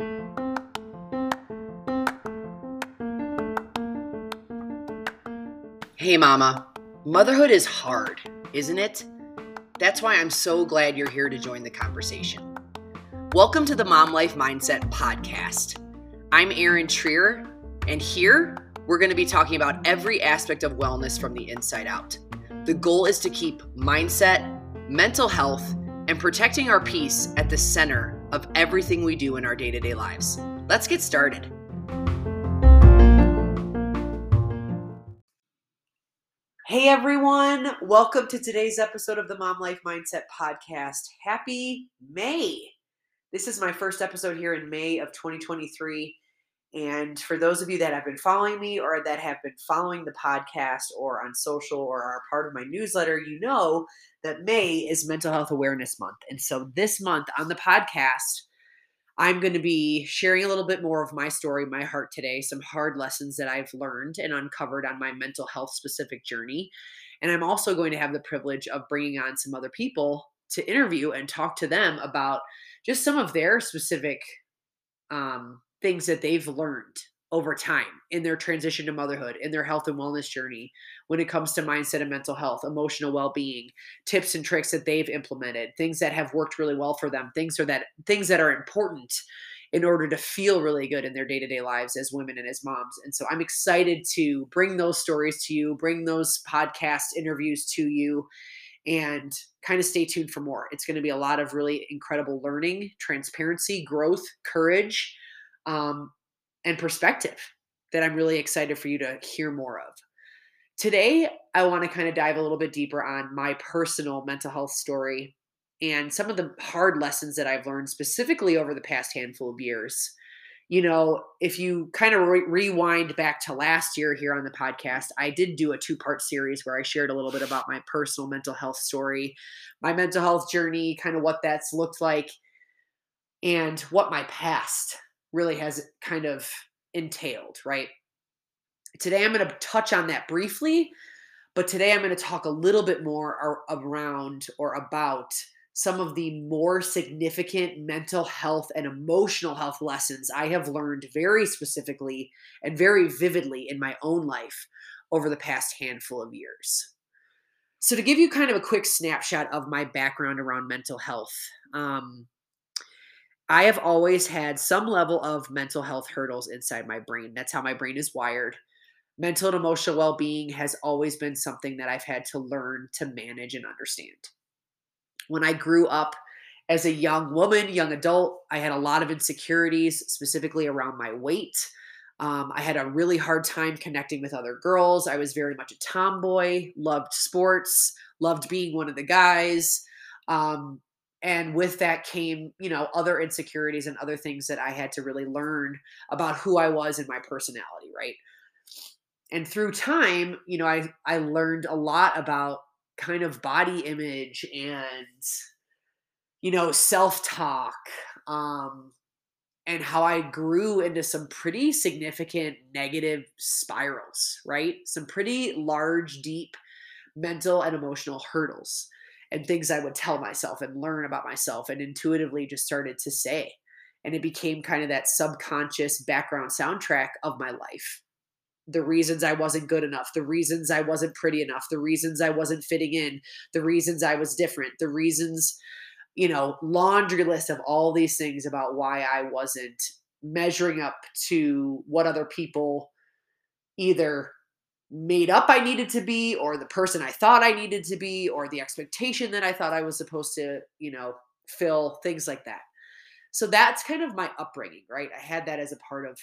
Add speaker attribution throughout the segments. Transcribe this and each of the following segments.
Speaker 1: Hey, Mama. Motherhood is hard, isn't it? That's why I'm so glad you're here to join the conversation. Welcome to the Mom Life Mindset Podcast. I'm Erin Trier, and here we're going to be talking about every aspect of wellness from the inside out. The goal is to keep mindset, mental health, and protecting our peace at the center of everything we do in our day to day lives. Let's get started. Hey everyone, welcome to today's episode of the Mom Life Mindset Podcast. Happy May! This is my first episode here in May of 2023. And for those of you that have been following me or that have been following the podcast or on social or are part of my newsletter, you know that May is Mental Health Awareness Month. And so this month on the podcast, I'm going to be sharing a little bit more of my story, my heart today, some hard lessons that I've learned and uncovered on my mental health specific journey. And I'm also going to have the privilege of bringing on some other people to interview and talk to them about just some of their specific um, things that they've learned over time in their transition to motherhood, in their health and wellness journey, when it comes to mindset and mental health, emotional well-being, tips and tricks that they've implemented, things that have worked really well for them, things that things that are important in order to feel really good in their day-to-day lives as women and as moms. And so I'm excited to bring those stories to you, bring those podcast interviews to you and kind of stay tuned for more. It's going to be a lot of really incredible learning, transparency, growth, courage, um, and perspective that I'm really excited for you to hear more of. Today, I want to kind of dive a little bit deeper on my personal mental health story and some of the hard lessons that I've learned specifically over the past handful of years. You know, if you kind of re- rewind back to last year here on the podcast, I did do a two part series where I shared a little bit about my personal mental health story, my mental health journey, kind of what that's looked like, and what my past really has kind of entailed, right? Today I'm going to touch on that briefly, but today I'm going to talk a little bit more around or about some of the more significant mental health and emotional health lessons I have learned very specifically and very vividly in my own life over the past handful of years. So, to give you kind of a quick snapshot of my background around mental health, um, I have always had some level of mental health hurdles inside my brain. That's how my brain is wired. Mental and emotional well being has always been something that I've had to learn to manage and understand. When I grew up as a young woman, young adult, I had a lot of insecurities, specifically around my weight. Um, I had a really hard time connecting with other girls. I was very much a tomboy, loved sports, loved being one of the guys. Um, and with that came you know other insecurities and other things that i had to really learn about who i was and my personality right? And through time you know i i learned a lot about kind of body image and you know self-talk um and how i grew into some pretty significant negative spirals right? Some pretty large deep mental and emotional hurdles and things I would tell myself and learn about myself and intuitively just started to say. And it became kind of that subconscious background soundtrack of my life. The reasons I wasn't good enough, the reasons I wasn't pretty enough, the reasons I wasn't fitting in, the reasons I was different, the reasons, you know, laundry list of all these things about why I wasn't measuring up to what other people either made up I needed to be, or the person I thought I needed to be, or the expectation that I thought I was supposed to, you know, fill, things like that. So that's kind of my upbringing, right? I had that as a part of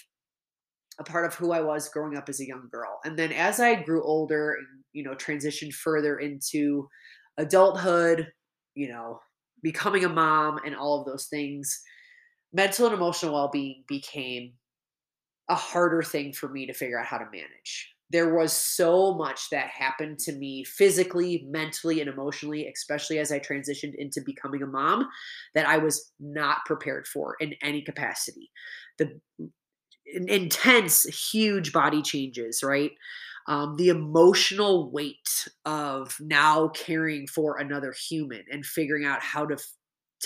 Speaker 1: a part of who I was growing up as a young girl. And then as I grew older and, you know, transitioned further into adulthood, you know, becoming a mom and all of those things, mental and emotional well-being became a harder thing for me to figure out how to manage there was so much that happened to me physically, mentally, and emotionally, especially as I transitioned into becoming a mom, that I was not prepared for in any capacity. The intense, huge body changes, right? Um, the emotional weight of now caring for another human and figuring out how to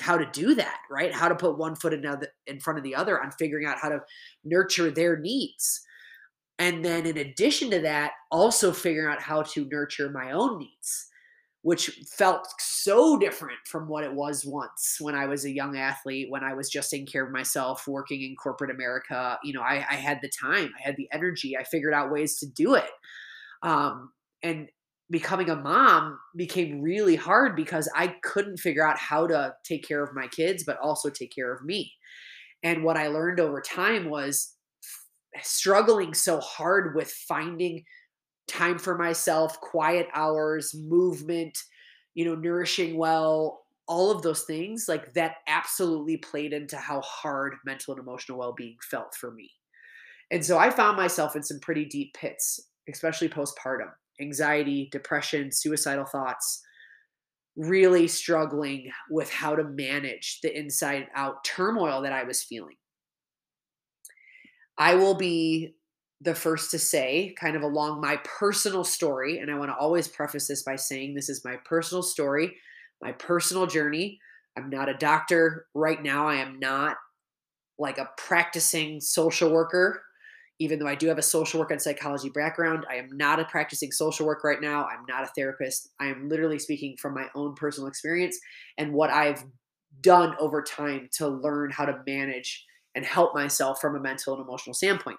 Speaker 1: how to do that, right? How to put one foot in, in front of the other on figuring out how to nurture their needs. And then in addition to that, also figuring out how to nurture my own needs, which felt so different from what it was once when I was a young athlete, when I was just taking care of myself, working in corporate America. You know, I, I had the time, I had the energy, I figured out ways to do it. Um, and becoming a mom became really hard because I couldn't figure out how to take care of my kids, but also take care of me. And what I learned over time was struggling so hard with finding time for myself, quiet hours, movement, you know, nourishing well, all of those things, like that absolutely played into how hard mental and emotional well being felt for me. And so I found myself in some pretty deep pits, especially postpartum anxiety, depression, suicidal thoughts, really struggling with how to manage the inside out turmoil that I was feeling. I will be the first to say, kind of along my personal story, and I want to always preface this by saying this is my personal story, my personal journey. I'm not a doctor right now. I am not like a practicing social worker even though I do have a social work and psychology background, I am not a practicing social work right now. I'm not a therapist. I am literally speaking from my own personal experience and what I've done over time to learn how to manage and help myself from a mental and emotional standpoint.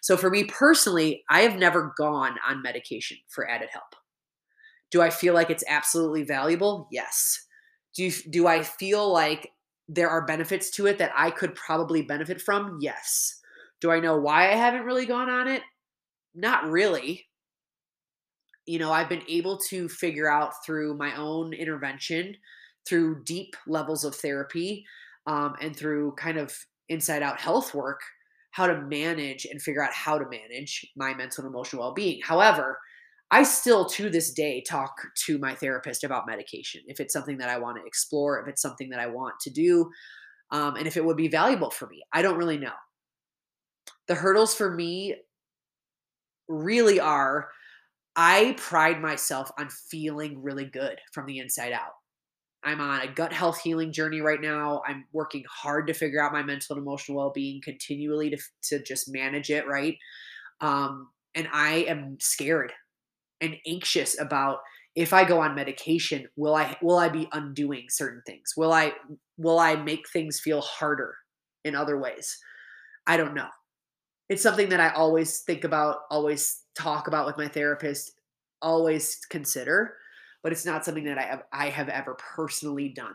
Speaker 1: So for me personally, I have never gone on medication for added help. Do I feel like it's absolutely valuable? Yes. Do you, do I feel like there are benefits to it that I could probably benefit from? Yes. Do I know why I haven't really gone on it? Not really. You know, I've been able to figure out through my own intervention, through deep levels of therapy, um, and through kind of inside out health work, how to manage and figure out how to manage my mental and emotional well being. However, I still to this day talk to my therapist about medication if it's something that I want to explore, if it's something that I want to do, um, and if it would be valuable for me. I don't really know the hurdles for me really are I pride myself on feeling really good from the inside out. I'm on a gut health healing journey right now. I'm working hard to figure out my mental and emotional well being continually to, to just manage it, right? Um, and I am scared and anxious about if I go on medication, will I will I be undoing certain things? Will I will I make things feel harder in other ways? I don't know it's something that I always think about, always talk about with my therapist, always consider, but it's not something that I have, I have ever personally done.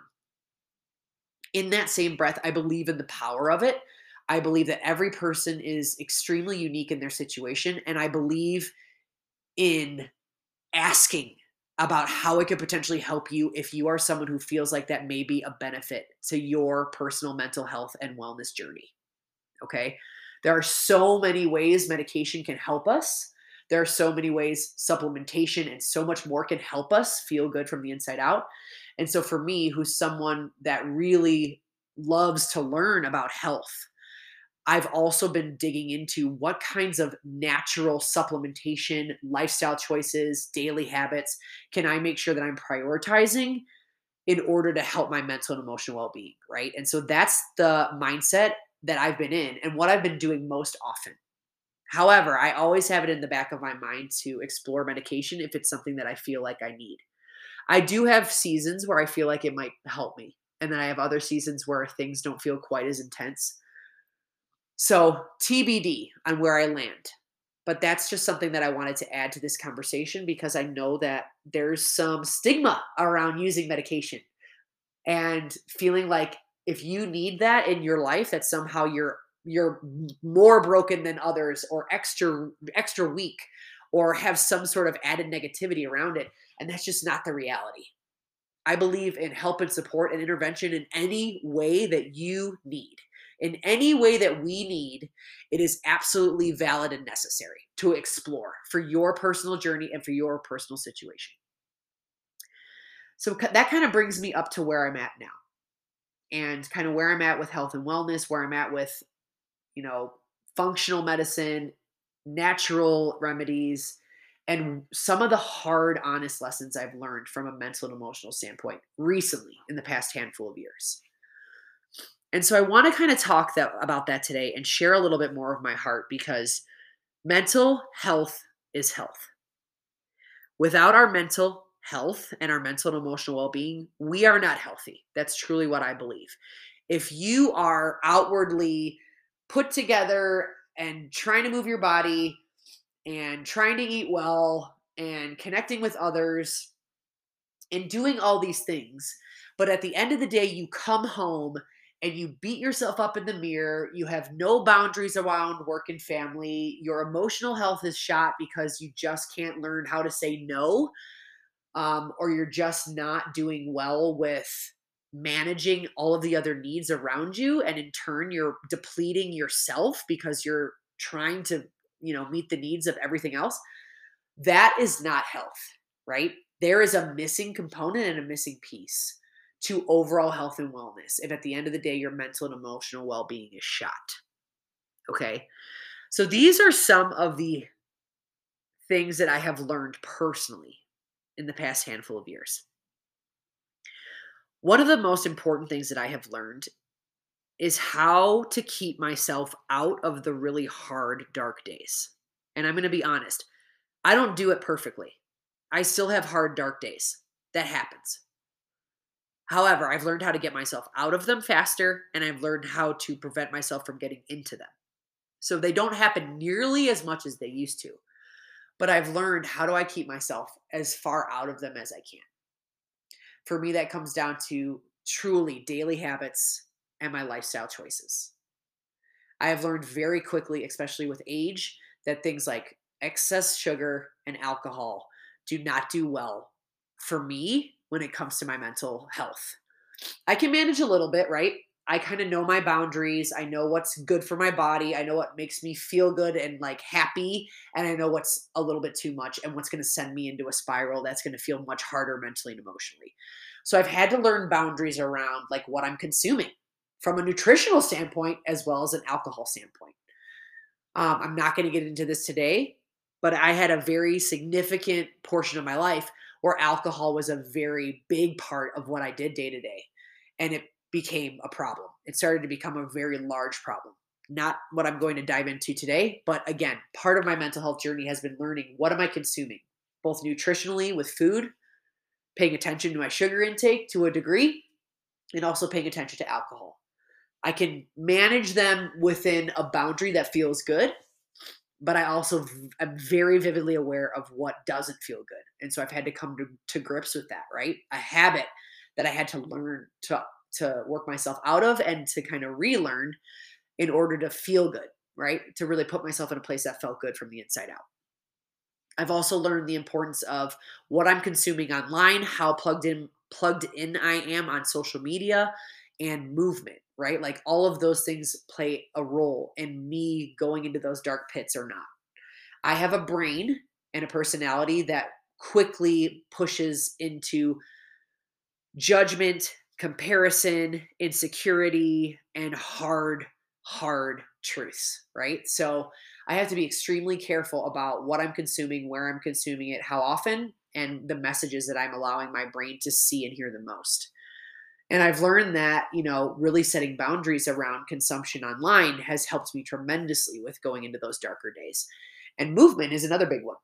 Speaker 1: In that same breath, I believe in the power of it. I believe that every person is extremely unique in their situation, and I believe in asking about how it could potentially help you if you are someone who feels like that may be a benefit to your personal mental health and wellness journey. Okay. There are so many ways medication can help us. There are so many ways supplementation and so much more can help us feel good from the inside out. And so, for me, who's someone that really loves to learn about health, I've also been digging into what kinds of natural supplementation, lifestyle choices, daily habits can I make sure that I'm prioritizing in order to help my mental and emotional well being, right? And so that's the mindset that I've been in and what I've been doing most often. However, I always have it in the back of my mind to explore medication if it's something that I feel like I need. I do have seasons where I feel like it might help me, and then I have other seasons where things don't feel quite as intense. So, TBD on where I land. But that's just something that I wanted to add to this conversation because I know that there's some stigma around using medication and feeling like if you need that in your life that somehow you're you're more broken than others or extra extra weak or have some sort of added negativity around it and that's just not the reality. I believe in help and support and intervention in any way that you need. In any way that we need it is absolutely valid and necessary to explore for your personal journey and for your personal situation. So that kind of brings me up to where i'm at now and kind of where I'm at with health and wellness, where I'm at with, you know, functional medicine, natural remedies, and some of the hard, honest lessons I've learned from a mental and emotional standpoint recently in the past handful of years. And so I want to kind of talk that, about that today and share a little bit more of my heart because mental health is health. Without our mental health and our mental and emotional well being, we are not healthy. That's truly what I believe. If you are outwardly put together and trying to move your body and trying to eat well and connecting with others and doing all these things, but at the end of the day, you come home and you beat yourself up in the mirror, you have no boundaries around work and family, your emotional health is shot because you just can't learn how to say no um, or you're just not doing well with managing all of the other needs around you and in turn you're depleting yourself because you're trying to you know meet the needs of everything else that is not health right there is a missing component and a missing piece to overall health and wellness if at the end of the day your mental and emotional well-being is shot okay so these are some of the things that i have learned personally in the past handful of years. One of the most important things that I have learned is how to keep myself out of the really hard, dark days. And I'm going to be honest, I don't do it perfectly. I still have hard, dark days. That happens. However, I've learned how to get myself out of them faster and I've learned how to prevent myself from getting into them. So they don't happen nearly as much as they used to but I've learned how do I keep myself as far out of them as I can. For me, that comes down to truly daily habits and my lifestyle choices. I have learned very quickly, especially with age, that things like excess sugar and alcohol do not do well for me when it comes to my mental health. I can manage a little bit, right? I kind of know my boundaries. I know what's good for my body. I know what makes me feel good and like happy. And I know what's a little bit too much and what's going to send me into a spiral that's going to feel much harder mentally and emotionally. So I've had to learn boundaries around like what I'm consuming from a nutritional standpoint as well as an alcohol standpoint. Um, I'm not going to get into this today, but I had a very significant portion of my life where alcohol was a very big part of what I did day to day. And it became a problem. It started to become a very large problem. Not what I'm going to dive into today, but again, part of my mental health journey has been learning what am I consuming, both nutritionally with food, paying attention to my sugar intake to a degree, and also paying attention to alcohol. I can manage them within a boundary that feels good, but I also am very vividly aware of what doesn't feel good. And so I've had to come to, to grips with that, right? A habit that I had to learn to to work myself out of and to kind of relearn in order to feel good, right? To really put myself in a place that felt good from the inside out. I've also learned the importance of what I'm consuming online, how plugged in plugged in I am on social media and movement, right? Like all of those things play a role in me going into those dark pits or not. I have a brain and a personality that quickly pushes into judgment, comparison, insecurity, and hard, hard truths, right? So I have to be extremely careful about what I'm consuming, where I'm consuming it, how often, and the messages that I'm allowing my brain to see and hear the most. And I've learned that, you know, really setting boundaries around consumption online has helped me tremendously with going into those darker days. And movement is another big one.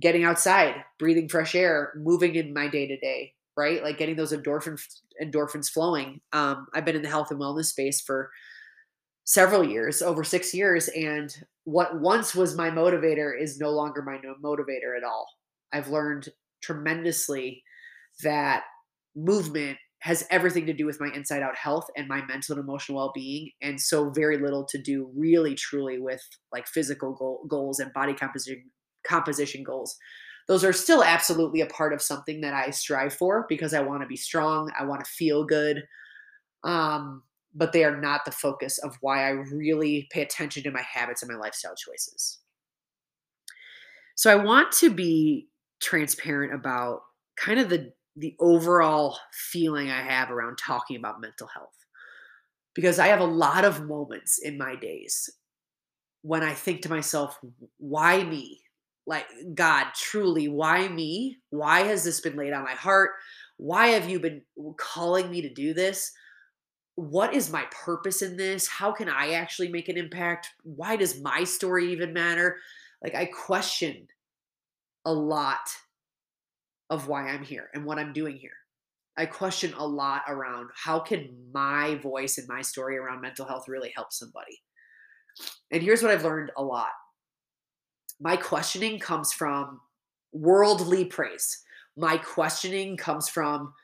Speaker 1: Getting outside, breathing fresh air, moving in my day to day, right? Like getting those endorphins endorphins flowing. Um, I've been in the health and wellness space for several years, over six years, and what once was my motivator is no longer my motivator at all. I've learned tremendously that movement has everything to do with my inside out health and my mental and emotional well-being and so very little to do really truly with like physical goal, goals and body composition composition goals those are still absolutely a part of something that I strive for because I want to be strong, I want to feel good. Um, but they are not the focus of why I really pay attention to my habits and my lifestyle choices. So I want to be transparent about kind of the the overall feeling I have around talking about mental health. Because I have a lot of moments in my days when I think to myself, why me? Like, God, truly, why me? Why has this been laid on my heart? Why have you been calling me to do this? What is my purpose in this? How can I actually make an impact? Why does my story even matter? Like, I question a lot of why I'm here and what I'm doing here. I question a lot around how can my voice and my story around mental health really help somebody. And here's what I've learned a lot. My questioning comes from worldly praise. My questioning comes from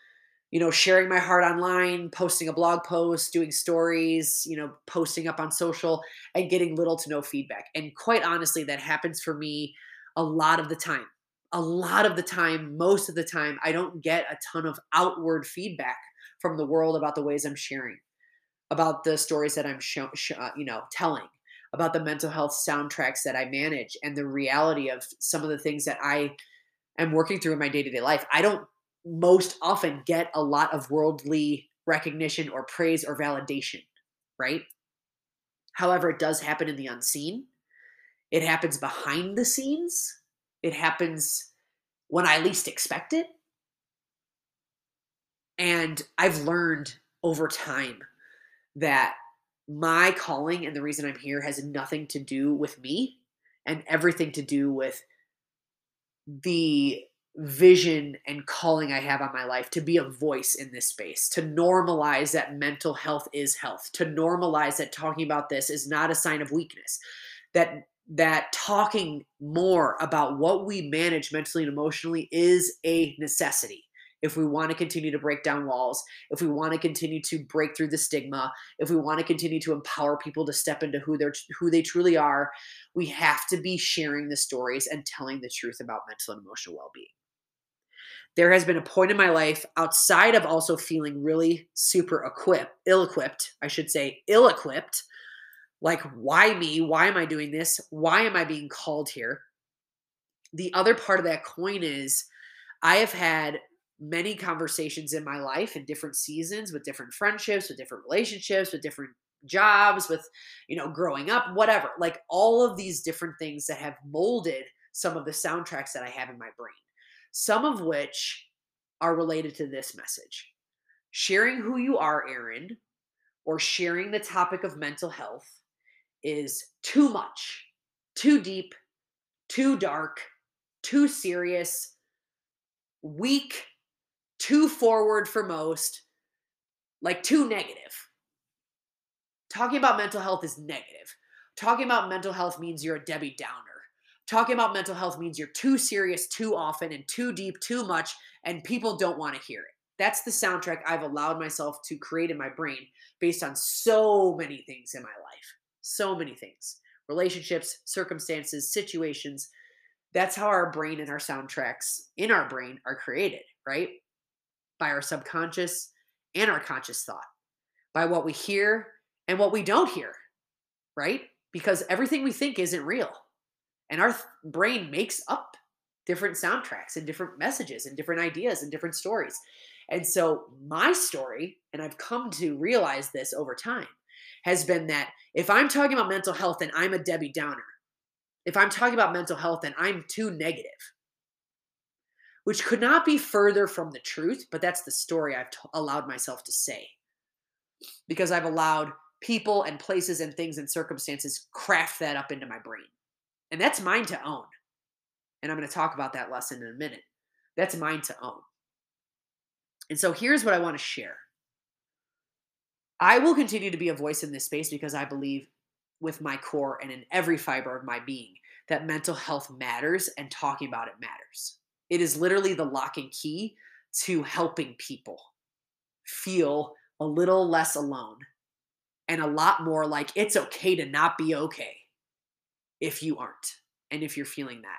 Speaker 1: you know, sharing my heart online, posting a blog post, doing stories, you know, posting up on social and getting little to no feedback. And quite honestly, that happens for me a lot of the time a lot of the time, most of the time, I don't get a ton of outward feedback from the world about the ways I'm sharing, about the stories that I'm show, sh- uh, you know telling, about the mental health soundtracks that I manage, and the reality of some of the things that I am working through in my day to day life. I don't most often get a lot of worldly recognition or praise or validation, right? However, it does happen in the unseen. It happens behind the scenes it happens when I least expect it. And I've learned over time that my calling and the reason I'm here has nothing to do with me and everything to do with the vision and calling I have on my life to be a voice in this space, to normalize that mental health is health, to normalize that talking about this is not a sign of weakness, that that talking more about what we manage mentally and emotionally is a necessity if we want to continue to break down walls, if we want to continue to break through the stigma, if we want to continue to empower people to step into who they're who they truly are, we have to be sharing the stories and telling the truth about mental and emotional well-being. There has been a point in my life outside of also feeling really super equipped, ill-equipped, I should say, ill-equipped like, why me? Why am I doing this? Why am I being called here? The other part of that coin is I have had many conversations in my life in different seasons with different friendships, with different relationships, with different jobs, with, you know, growing up, whatever. Like all of these different things that have molded some of the soundtracks that I have in my brain, some of which are related to this message. Sharing who you are, Erin, or sharing the topic of mental health is too much, too deep, too dark, too serious, weak, too forward for most, like too negative. Talking about mental health is negative. Talking about mental health means you're a Debbie Downer. Talking about mental health means you're too serious too often and too deep too much, and people don't want to hear it. That's the soundtrack I've allowed myself to create in my brain based on so many things in my life so many things relationships, circumstances, situations. That's how our brain and our soundtracks in our brain are created, right? By our subconscious and our conscious thought, by what we hear and what we don't hear, right? Because everything we think isn't real. And our th- brain makes up different soundtracks and different messages and different ideas and different stories. And so, my story, and I've come to realize this over time, has been that if I'm talking about mental health and I'm a Debbie Downer, if I'm talking about mental health and I'm too negative, which could not be further from the truth, but that's the story I've t- allowed myself to say. Because I've allowed people and places and things and circumstances craft that up into my brain. And that's mine to own. And I'm going to talk about that lesson in a minute. That's mine to own. And so here's what I want to share I will continue to be a voice in this space because I believe with my core and in every fiber of my being that mental health matters and talking about it matters. It is literally the lock and key to helping people feel a little less alone and a lot more like it's okay to not be okay if you aren't and if you're feeling that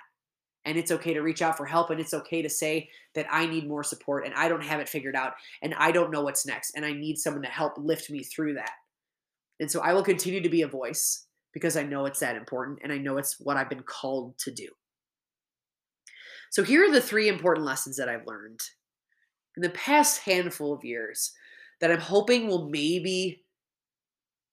Speaker 1: and it's okay to reach out for help and it's okay to say that I need more support and I don't have it figured out and I don't know what's next and I need someone to help lift me through that. And so I will continue to be a voice because I know it's that important and I know it's what I've been called to do. So here are the three important lessons that I've learned in the past handful of years that I'm hoping will maybe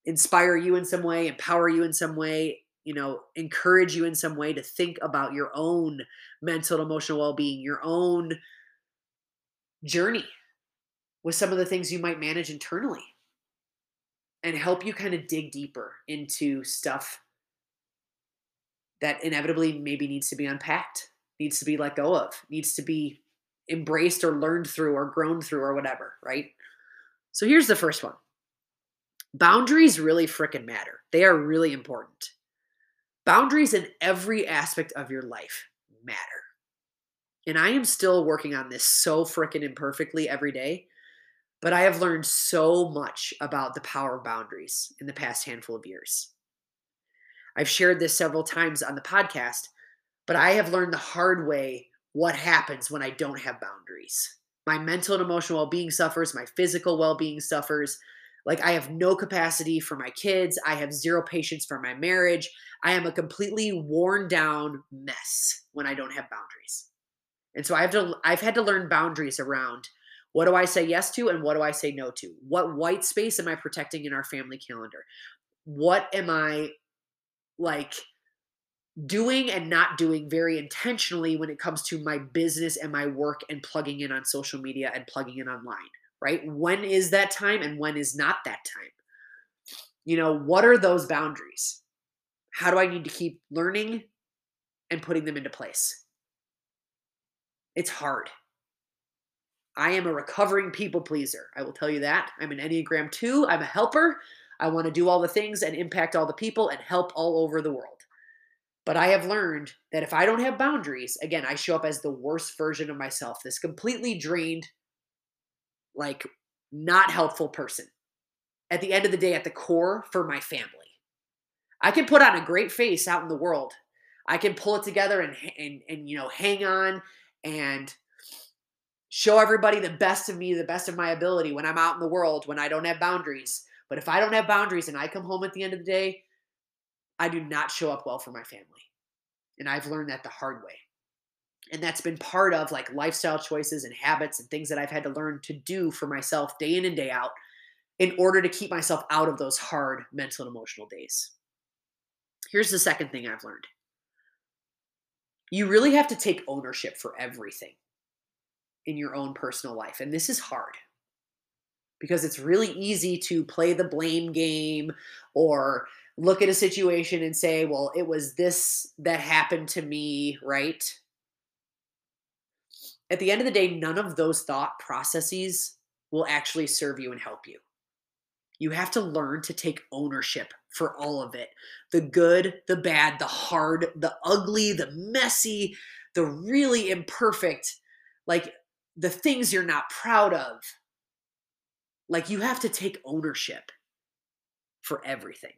Speaker 1: inspire you in some way, empower you in some way, you know, encourage you in some way to think about your own mental and emotional well being, your own journey with some of the things you might manage internally and help you kind of dig deeper into stuff that inevitably maybe needs to be unpacked, needs to be let go of, needs to be embraced or learned through or grown through or whatever, right? So here's the first one boundaries really freaking matter. They are really important. Boundaries in every aspect of your life matter. And I am still working on this so freaking imperfectly every day. But I have learned so much about the power of boundaries in the past handful of years. I've shared this several times on the podcast, but I have learned the hard way what happens when I don't have boundaries. My mental and emotional well being suffers, my physical well being suffers. Like, I have no capacity for my kids. I have zero patience for my marriage. I am a completely worn down mess when I don't have boundaries. And so I have to, I've had to learn boundaries around what do I say yes to and what do I say no to? What white space am I protecting in our family calendar? What am I like doing and not doing very intentionally when it comes to my business and my work and plugging in on social media and plugging in online, right? When is that time and when is not that time? You know, what are those boundaries? How do I need to keep learning and putting them into place? It's hard. I am a recovering people pleaser. I will tell you that. I'm an Enneagram 2. I'm a helper. I want to do all the things and impact all the people and help all over the world. But I have learned that if I don't have boundaries, again, I show up as the worst version of myself, this completely drained, like not helpful person. At the end of the day, at the core for my family. I can put on a great face out in the world. I can pull it together and and and you know hang on and show everybody the best of me, the best of my ability when I'm out in the world, when I don't have boundaries. But if I don't have boundaries and I come home at the end of the day, I do not show up well for my family. And I've learned that the hard way. And that's been part of like lifestyle choices and habits and things that I've had to learn to do for myself day in and day out in order to keep myself out of those hard mental and emotional days. Here's the second thing I've learned you really have to take ownership for everything in your own personal life. And this is hard because it's really easy to play the blame game or look at a situation and say, well, it was this that happened to me, right? At the end of the day, none of those thought processes will actually serve you and help you. You have to learn to take ownership for all of it the good, the bad, the hard, the ugly, the messy, the really imperfect. Like the things you're not proud of. Like you have to take ownership for everything.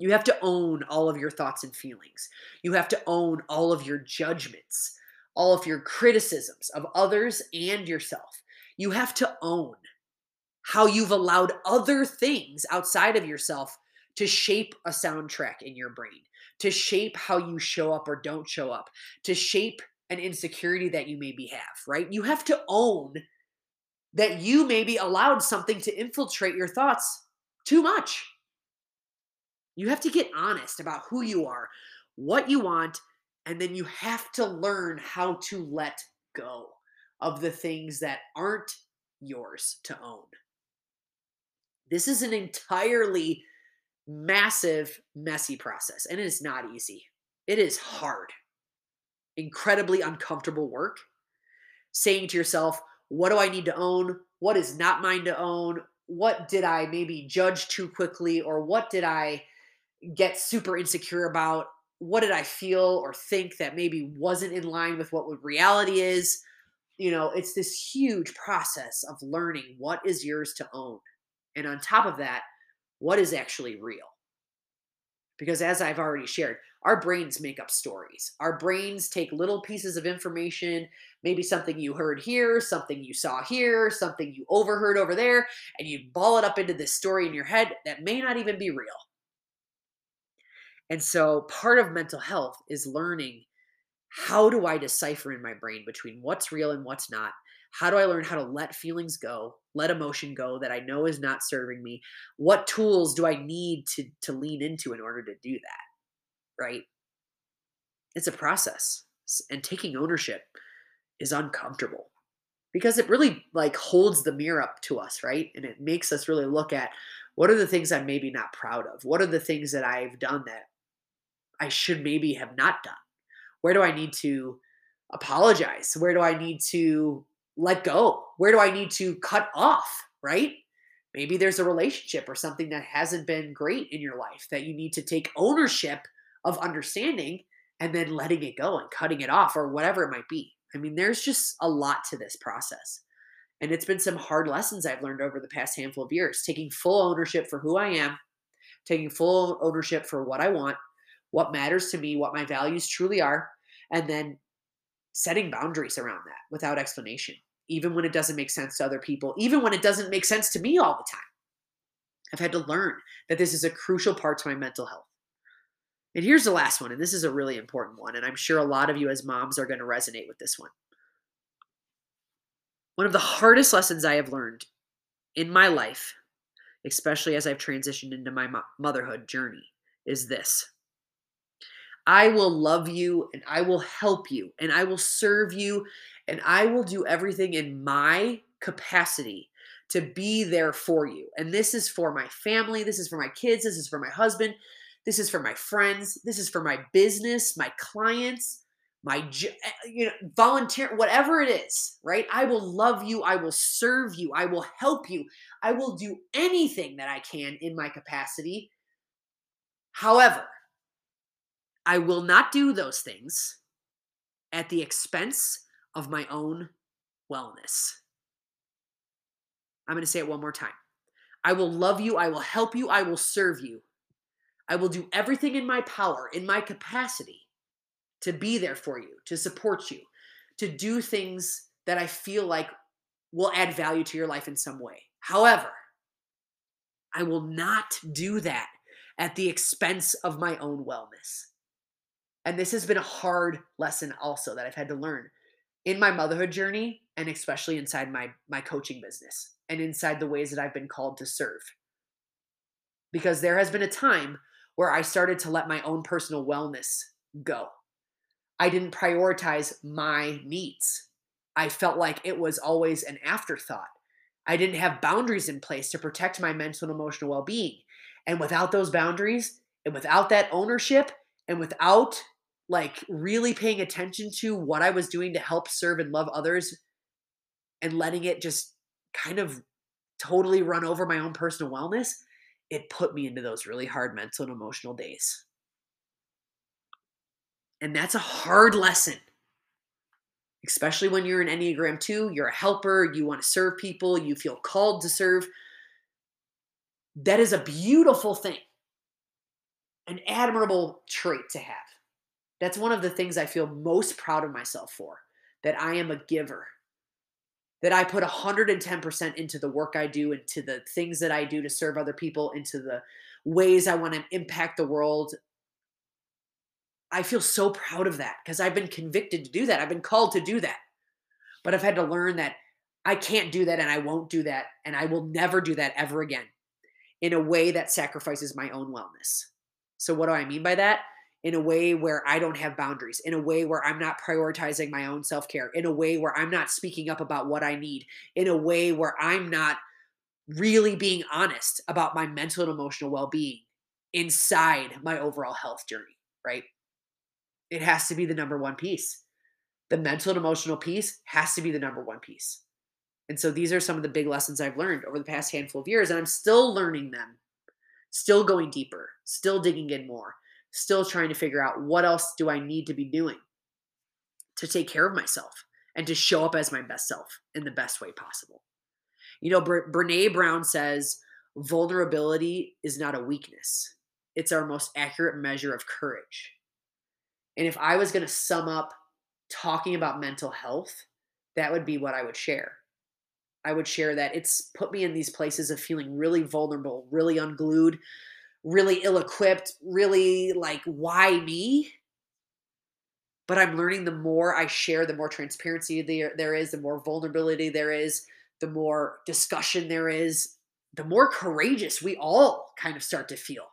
Speaker 1: You have to own all of your thoughts and feelings. You have to own all of your judgments, all of your criticisms of others and yourself. You have to own how you've allowed other things outside of yourself to shape a soundtrack in your brain, to shape how you show up or don't show up, to shape an insecurity that you maybe have, right? You have to own that you maybe allowed something to infiltrate your thoughts too much. You have to get honest about who you are, what you want, and then you have to learn how to let go of the things that aren't yours to own. This is an entirely massive, messy process, and it is not easy. It is hard incredibly uncomfortable work, saying to yourself, what do I need to own? What is not mine to own? What did I maybe judge too quickly? Or what did I get super insecure about? What did I feel or think that maybe wasn't in line with what reality is? You know, it's this huge process of learning what is yours to own. And on top of that, what is actually real? Because as I've already shared, our brains make up stories. Our brains take little pieces of information, maybe something you heard here, something you saw here, something you overheard over there, and you ball it up into this story in your head that may not even be real. And so part of mental health is learning how do I decipher in my brain between what's real and what's not? How do I learn how to let feelings go, let emotion go that I know is not serving me? What tools do I need to, to lean into in order to do that? right? It's a process. And taking ownership is uncomfortable because it really like holds the mirror up to us, right? And it makes us really look at what are the things I'm maybe not proud of? What are the things that I've done that I should maybe have not done? Where do I need to apologize? Where do I need to let go? Where do I need to cut off, right? Maybe there's a relationship or something that hasn't been great in your life that you need to take ownership of understanding and then letting it go and cutting it off or whatever it might be. I mean, there's just a lot to this process. And it's been some hard lessons I've learned over the past handful of years, taking full ownership for who I am, taking full ownership for what I want, what matters to me, what my values truly are, and then setting boundaries around that without explanation, even when it doesn't make sense to other people, even when it doesn't make sense to me all the time. I've had to learn that this is a crucial part to my mental health. And here's the last one, and this is a really important one, and I'm sure a lot of you as moms are going to resonate with this one. One of the hardest lessons I have learned in my life, especially as I've transitioned into my motherhood journey, is this I will love you and I will help you and I will serve you and I will do everything in my capacity to be there for you. And this is for my family, this is for my kids, this is for my husband, this is for my friends. This is for my business, my clients, my eh, you know volunteer whatever it is, right? I will love you, I will serve you, I will help you. I will do anything that I can in my capacity. However, I will not do those things at the expense of my own wellness. I'm going to say it one more time. I will love you, I will help you, I will serve you I will do everything in my power, in my capacity, to be there for you, to support you, to do things that I feel like will add value to your life in some way. However, I will not do that at the expense of my own wellness. And this has been a hard lesson also that I've had to learn in my motherhood journey and especially inside my my coaching business and inside the ways that I've been called to serve. Because there has been a time where I started to let my own personal wellness go. I didn't prioritize my needs. I felt like it was always an afterthought. I didn't have boundaries in place to protect my mental and emotional well being. And without those boundaries and without that ownership and without like really paying attention to what I was doing to help serve and love others and letting it just kind of totally run over my own personal wellness, it put me into those really hard mental and emotional days. And that's a hard lesson, especially when you're an Enneagram 2, you're a helper, you want to serve people, you feel called to serve. That is a beautiful thing, an admirable trait to have. That's one of the things I feel most proud of myself for, that I am a giver that I put 110% into the work I do, into the things that I do to serve other people, into the ways I want to impact the world. I feel so proud of that because I've been convicted to do that. I've been called to do that. But I've had to learn that I can't do that and I won't do that and I will never do that ever again in a way that sacrifices my own wellness. So, what do I mean by that? in a way where I don't have boundaries, in a way where I'm not prioritizing my own self care, in a way where I'm not speaking up about what I need, in a way where I'm not really being honest about my mental and emotional well being inside my overall health journey, right? It has to be the number one piece. The mental and emotional piece has to be the number one piece. And so these are some of the big lessons I've learned over the past handful of years, and I'm still learning them, still going deeper, still digging in more still trying to figure out what else do I need to be doing to take care of myself and to show up as my best self in the best way possible. You know, Bre- Brene Brown says vulnerability is not a weakness, it's our most accurate measure of courage. And if I was going to sum up talking about mental health, that would be what I would share. I would share that it's put me in these places of feeling really vulnerable, really unglued, really ill equipped, really like, why me? But I'm learning the more I share, the more transparency there, there is, the more vulnerability there is, the more discussion there is, the more courageous we all kind of start to feel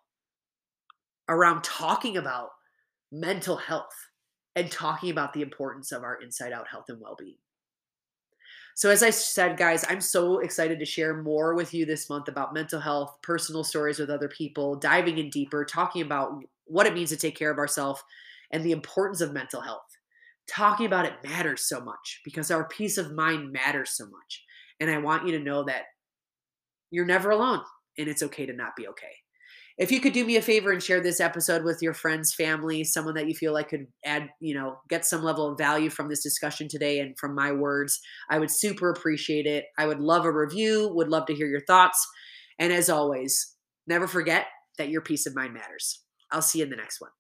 Speaker 1: around talking about mental health and talking about the importance of our inside out health and well being. So, as I said, guys, I'm so excited to share more with you this month about mental health, personal stories with other people, diving in deeper, talking about what it means to take care of ourselves and the importance of mental health. Talking about it matters so much because our peace of mind matters so much. And I want you to know that you're never alone and it's okay to not be okay. If you could do me a favor and share this episode with your friends, family, someone that you feel like could add, you know, get some level of value from this discussion today and from my words, I would super appreciate it. I would love a review, would love to hear your thoughts. And as always, never forget that your peace of mind matters. I'll see you in the next one.